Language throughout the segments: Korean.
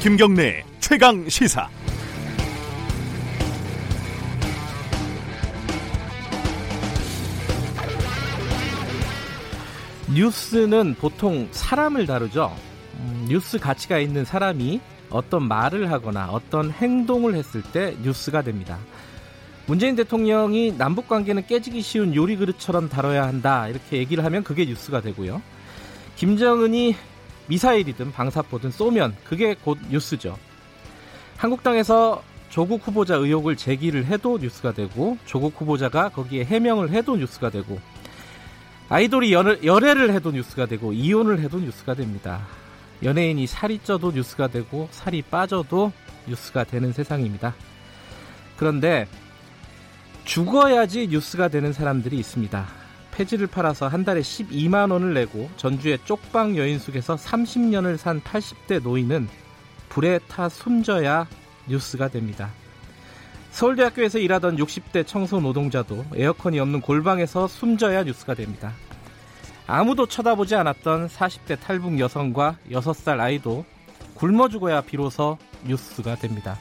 김경래 최강 시사. 뉴스는 보통 사람을 다루죠. 음, 뉴스 가치가 있는 사람이 어떤 말을 하거나 어떤 행동을 했을 때 뉴스가 됩니다. 문재인 대통령이 남북 관계는 깨지기 쉬운 요리 그릇처럼 다뤄야 한다 이렇게 얘기를 하면 그게 뉴스가 되고요. 김정은이 미사일이든 방사포든 쏘면 그게 곧 뉴스죠. 한국당에서 조국 후보자 의혹을 제기를 해도 뉴스가 되고 조국 후보자가 거기에 해명을 해도 뉴스가 되고 아이돌이 연, 열애를 해도 뉴스가 되고 이혼을 해도 뉴스가 됩니다. 연예인이 살이 쪄도 뉴스가 되고 살이 빠져도 뉴스가 되는 세상입니다. 그런데 죽어야지 뉴스가 되는 사람들이 있습니다. 폐지를 팔아서 한 달에 12만 원을 내고 전주의 쪽방 여인숙에서 30년을 산 80대 노인은 불에 타 숨져야 뉴스가 됩니다. 서울대학교에서 일하던 60대 청소 노동자도 에어컨이 없는 골방에서 숨져야 뉴스가 됩니다. 아무도 쳐다보지 않았던 40대 탈북 여성과 6살 아이도 굶어 죽어야 비로소 뉴스가 됩니다.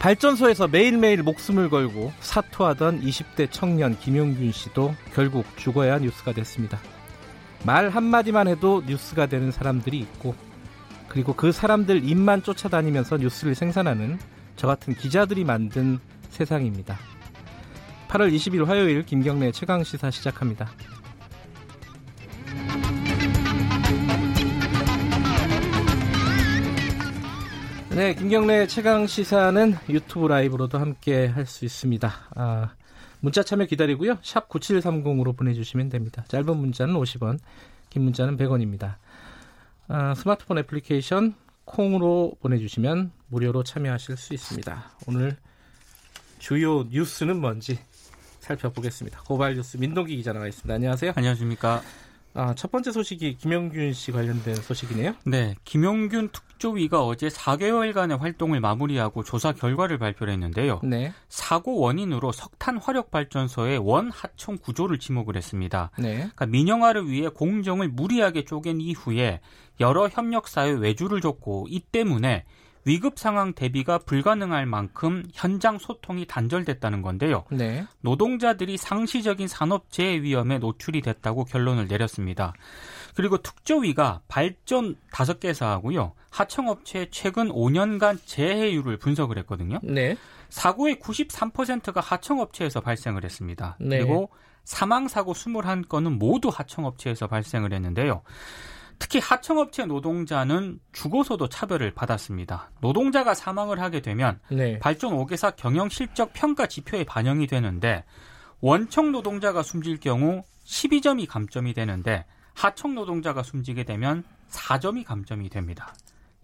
발전소에서 매일매일 목숨을 걸고 사투하던 20대 청년 김용균 씨도 결국 죽어야 뉴스가 됐습니다. 말 한마디만 해도 뉴스가 되는 사람들이 있고 그리고 그 사람들 입만 쫓아다니면서 뉴스를 생산하는 저 같은 기자들이 만든 세상입니다. 8월 20일 화요일 김경래 최강 시사 시작합니다. 네, 김경래 최강 시사는 유튜브 라이브로도 함께 할 수 있습니다. 아, 문자 참여 기다리고요. 샵 9730으로 보내주시면 됩니다. 짧은 문자는 50원, 긴 문자는 100원입니다. 아, 스마트폰 애플리케이션 콩으로 보내주시면 무료로 참여하실 수 있습니다. 오늘 주요 뉴스는 뭔지 살펴보겠습니다. 고발 뉴스 민동기 기자 나와 있습니다. 안녕하세요. 안녕하십니까. 아, 첫 번째 소식이 김영균 씨 관련된 소식이네요. 네, 김영균 특조위가 어제 4개월간의 활동을 마무리하고 조사 결과를 발표를 했는데요. 네. 사고 원인으로 석탄 화력 발전소의 원 하청 구조를 지목을 했습니다. 네. 그러니까 민영화를 위해 공정을 무리하게 쪼갠 이후에 여러 협력사에 외주를 줬고 이 때문에 위급 상황 대비가 불가능할 만큼 현장 소통이 단절됐다는 건데요. 네. 노동자들이 상시적인 산업재해 위험에 노출이 됐다고 결론을 내렸습니다. 그리고 특조위가 발전 5개사하고요. 하청업체의 최근 5년간 재해율을 분석을 했거든요. 네. 사고의 93%가 하청업체에서 발생을 했습니다. 네. 그리고 사망사고 21건은 모두 하청업체에서 발생을 했는데요. 특히 하청업체 노동자는 죽어서도 차별을 받았습니다. 노동자가 사망을 하게 되면 네. 발전 5개사 경영 실적 평가 지표에 반영이 되는데 원청 노동자가 숨질 경우 12점이 감점이 되는데 하청 노동자가 숨지게 되면 4점이 감점이 됩니다.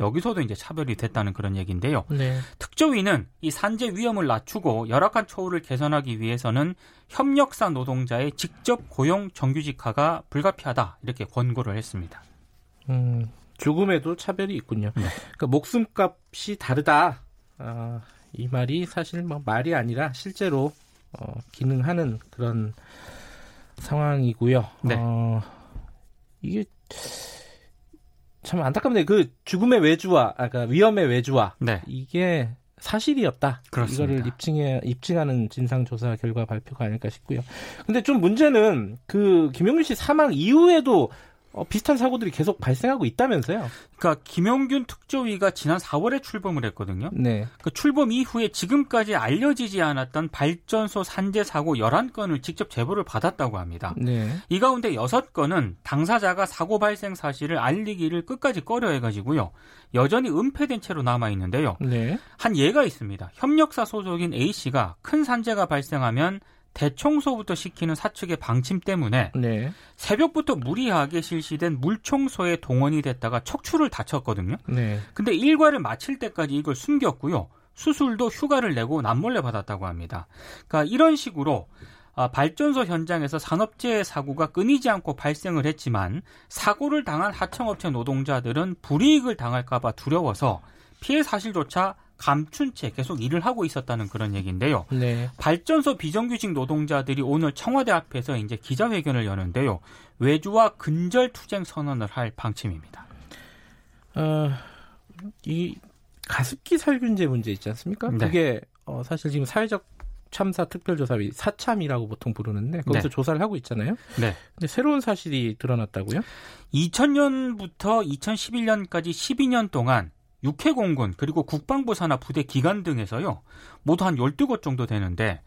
여기서도 이제 차별이 됐다는 그런 얘기인데요. 네. 특조위는 이 산재 위험을 낮추고 열악한 처우를 개선하기 위해서는 협력사 노동자의 직접 고용 정규직화가 불가피하다 이렇게 권고를 했습니다. 음, 죽음에도 차별이 있군요. 네. 그러니까 목숨값이 다르다. 아, 이 말이 사실 뭐 말이 아니라 실제로 어, 기능하는 그런 상황이고요. 네. 어, 이게 참 안타깝네요. 그 죽음의 외주와 아까 그러니까 위험의 외주와 네. 이게 사실이었다. 그렇습니다. 이거를 입증해 입증하는 진상 조사 결과 발표가 아닐까 싶고요. 근데 좀 문제는 그 김용민 씨 사망 이후에도 어, 비슷한 사고들이 계속 발생하고 있다면서요? 그러니까 김영균 특조위가 지난 4월에 출범을 했거든요. 네. 그 출범 이후에 지금까지 알려지지 않았던 발전소 산재 사고 11건을 직접 제보를 받았다고 합니다. 네. 이 가운데 6건은 당사자가 사고 발생 사실을 알리기를 끝까지 꺼려 해가지고요. 여전히 은폐된 채로 남아 있는데요. 네. 한 예가 있습니다. 협력사 소속인 A 씨가 큰 산재가 발생하면 대청소부터 시키는 사측의 방침 때문에 네. 새벽부터 무리하게 실시된 물청소에 동원이 됐다가 척추를 다쳤거든요. 네. 근데 일과를 마칠 때까지 이걸 숨겼고요. 수술도 휴가를 내고 남몰래 받았다고 합니다. 그러니까 이런 식으로 아, 발전소 현장에서 산업재해 사고가 끊이지 않고 발생을 했지만 사고를 당한 하청업체 노동자들은 불이익을 당할까봐 두려워서 피해 사실조차 감춘 채 계속 일을 하고 있었다는 그런 얘기인데요. 네. 발전소 비정규직 노동자들이 오늘 청와대 앞에서 이제 기자회견을 여는데요. 외주와 근절 투쟁 선언을 할 방침입니다. 어, 이 가습기 살균제 문제 있지 않습니까? 네. 그게 어, 사실 지금 사회적 참사 특별조사위 사참이라고 보통 부르는데 거기서 네. 조사를 하고 있잖아요. 네. 근데 새로운 사실이 드러났다고요? 2000년부터 2011년까지 12년 동안 육해공군 그리고 국방부 산하 부대 기관 등에서요. 모두 한 12곳 정도 되는데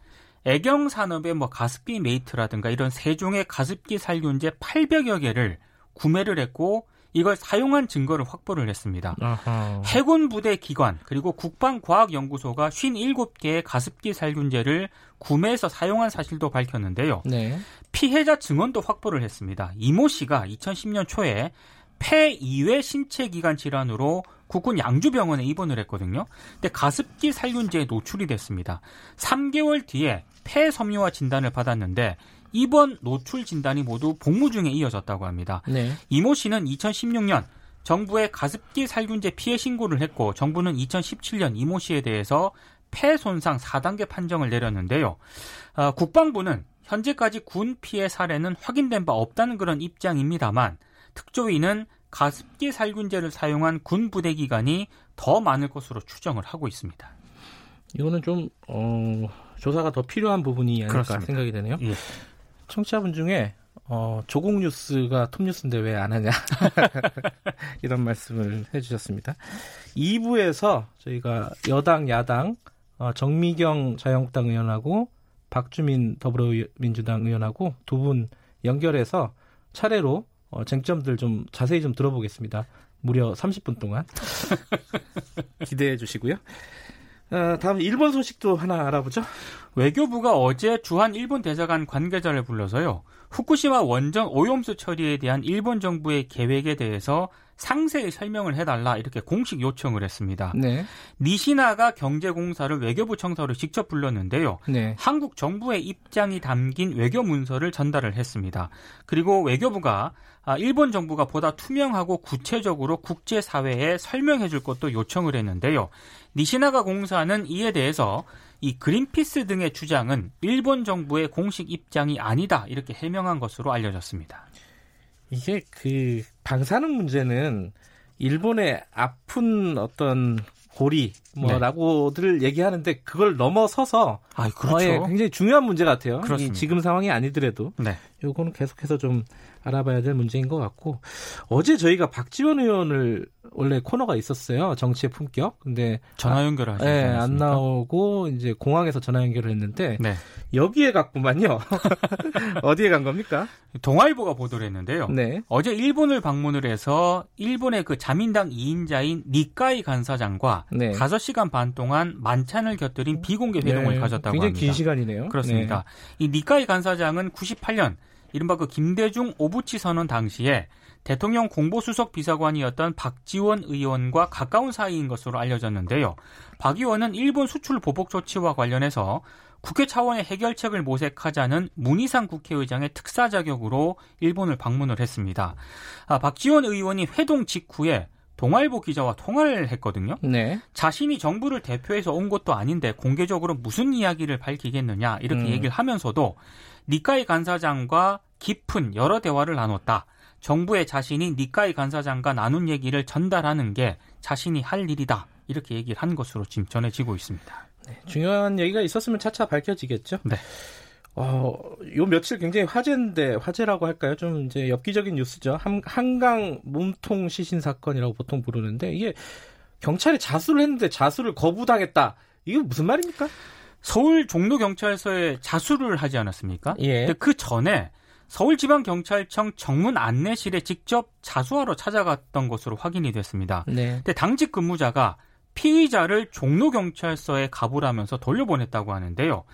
애경 산업의 뭐 가습기 메이트라든가 이런 세 종의 가습기 살균제 800여 개를 구매를 했고 이걸 사용한 증거를 확보를 했습니다. 아하. 해군 부대 기관 그리고 국방과학연구소가 57개의 가습기 살균제를 구매해서 사용한 사실도 밝혔는데요. 네. 피해자 증언도 확보를 했습니다. 이모 씨가 2010년 초에 폐 이외 신체 기관 질환으로 국군 양주병원에 입원을 했거든요. 근데 가습기 살균제에 노출이 됐습니다. 3개월 뒤에 폐 섬유화 진단을 받았는데 이번 노출 진단이 모두 복무 중에 이어졌다고 합니다. 네. 이모 씨는 2016년 정부에 가습기 살균제 피해 신고를 했고 정부는 2017년 이모 씨에 대해서 폐 손상 4단계 판정을 내렸는데요. 어, 국방부는 현재까지 군 피해 사례는 확인된 바 없다는 그런 입장입니다만 특조위는 가습기 살균제를 사용한 군 부대 기간이 더 많을 것으로 추정을 하고 있습니다. 이거는 좀 어, 조사가 더 필요한 부분이 아닐까 그렇습니다. 생각이 되네요. 예. 청취자분 중에 어, 조국 뉴스가 톱 뉴스인데 왜 안 하냐 이런 말씀을 해주셨습니다. 2부에서 저희가 여당 야당 어, 정미경 자유한국당 의원하고 박주민 더불어민주당 의원하고 두 분 연결해서 차례로 어, 쟁점들 좀 자세히 좀 들어보겠습니다. 무려 30분 동안 기대해 주시고요. 어, 다음 일본 소식도 하나 알아보죠. 외교부가 어제 주한 일본 대사관 관계자를 불러서요. 후쿠시마 원전 오염수 처리에 대한 일본 정부의 계획에 대해서 상세히 설명을 해달라 이렇게 공식 요청을 했습니다. 네. 니시나가 경제공사를 외교부 청사로 직접 불렀는데요. 네. 한국 정부의 입장이 담긴 외교 문서를 전달을 했습니다. 그리고 외교부가 아, 일본 정부가 보다 투명하고 구체적으로 국제사회에 설명해 줄 것도 요청을 했는데요. 니시나가 공사는 이에 대해서 이 그린피스 등의 주장은 일본 정부의 공식 입장이 아니다 이렇게 해명한 것으로 알려졌습니다. 이게 그 방사능 문제는 일본의 아픈 어떤 고리 뭐라고들 네. 얘기하는데 그걸 넘어서서 아, 그렇죠. 굉장히 중요한 문제 같아요. 그렇습니다. 지금 상황이 아니더라도 네. 요거는 계속해서 좀 알아봐야 될 문제인 것 같고 어제 저희가 박지원 의원을 원래 코너가 있었어요 정치의 품격 근데 전화 연결을 하셨어요 네, 안 나오고 이제 공항에서 전화 연결을 했는데 네. 여기에 갔구만요 어디에 간 겁니까 동아일보가 보도를 했는데요 네. 어제 일본을 방문을 해서 일본의 그 자민당 2인자인 니카이 간사장과 네. 5시간 반 동안 만찬을 곁들인 비공개 회동을 네. 가졌다고 굉장히 합니다 굉장히 긴 시간이네요 그렇습니다 네. 이 니카이 간사장은 98년 이른바 그 김대중 오부치 선언 당시에 대통령 공보수석 비서관이었던 박지원 의원과 가까운 사이인 것으로 알려졌는데요. 박 의원은 일본 수출 보복 조치와 관련해서 국회 차원의 해결책을 모색하자는 문희상 국회의장의 특사 자격으로 일본을 방문을 했습니다. 아, 박지원 의원이 회동 직후에 동아일보 기자와 통화를 했거든요. 네. 자신이 정부를 대표해서 온 것도 아닌데 공개적으로 무슨 이야기를 밝히겠느냐 이렇게 음. 얘기를 하면서도 니카이 간사장과 깊은 여러 대화를 나눴다. 정부의 자신이 니카이 간사장과 나눈 얘기를 전달하는 게 자신이 할 일이다. 이렇게 얘기를 한 것으로 지금 전해지고 있습니다. 네, 중요한 얘기가 있었으면 차차 밝혀지겠죠. 네. 어, 요 며칠 굉장히 화제인데 화제라고 할까요? 좀 이제 엽기적인 뉴스죠. 한, 한강 몸통 시신 사건이라고 보통 부르는데 이게 경찰이 자수를 했는데 자수를 거부당했다. 이게 무슨 말입니까? 서울 종로경찰서에 자수를 하지 않았습니까? 예. 근데 그 전에 서울지방경찰청 정문 안내실에 직접 자수하러 찾아갔던 것으로 확인이 됐습니다. 네. 근데 당직 근무자가 피의자를 종로경찰서에 가보라면서 돌려보냈다고 하는데요.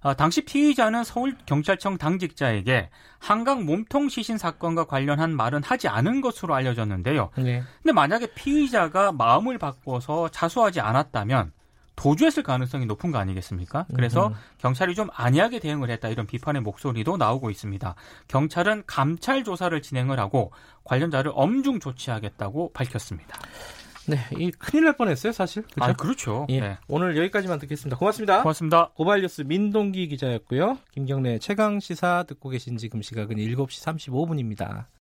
아, 당시 피의자는 서울경찰청 당직자에게 한강 몸통 시신 사건과 관련한 말은 하지 않은 것으로 알려졌는데요. 네. 근데 만약에 피의자가 마음을 바꿔서 자수하지 않았다면 도주했을 가능성이 높은 거 아니겠습니까? 그래서 음. 경찰이 좀 안이하게 대응을 했다 이런 비판의 목소리도 나오고 있습니다. 경찰은 감찰 조사를 진행을 하고 관련자를 엄중 조치하겠다고 밝혔습니다. 네, 이 큰일 날 뻔했어요, 사실. 그렇죠? 아, 그렇죠. 예, 네. 오늘 여기까지만 듣겠습니다. 고맙습니다. 고맙습니다. 고발뉴스 민동기 기자였고요. 김경래 최강 시사 듣고 계신 지금 시각은 7시 35분입니다.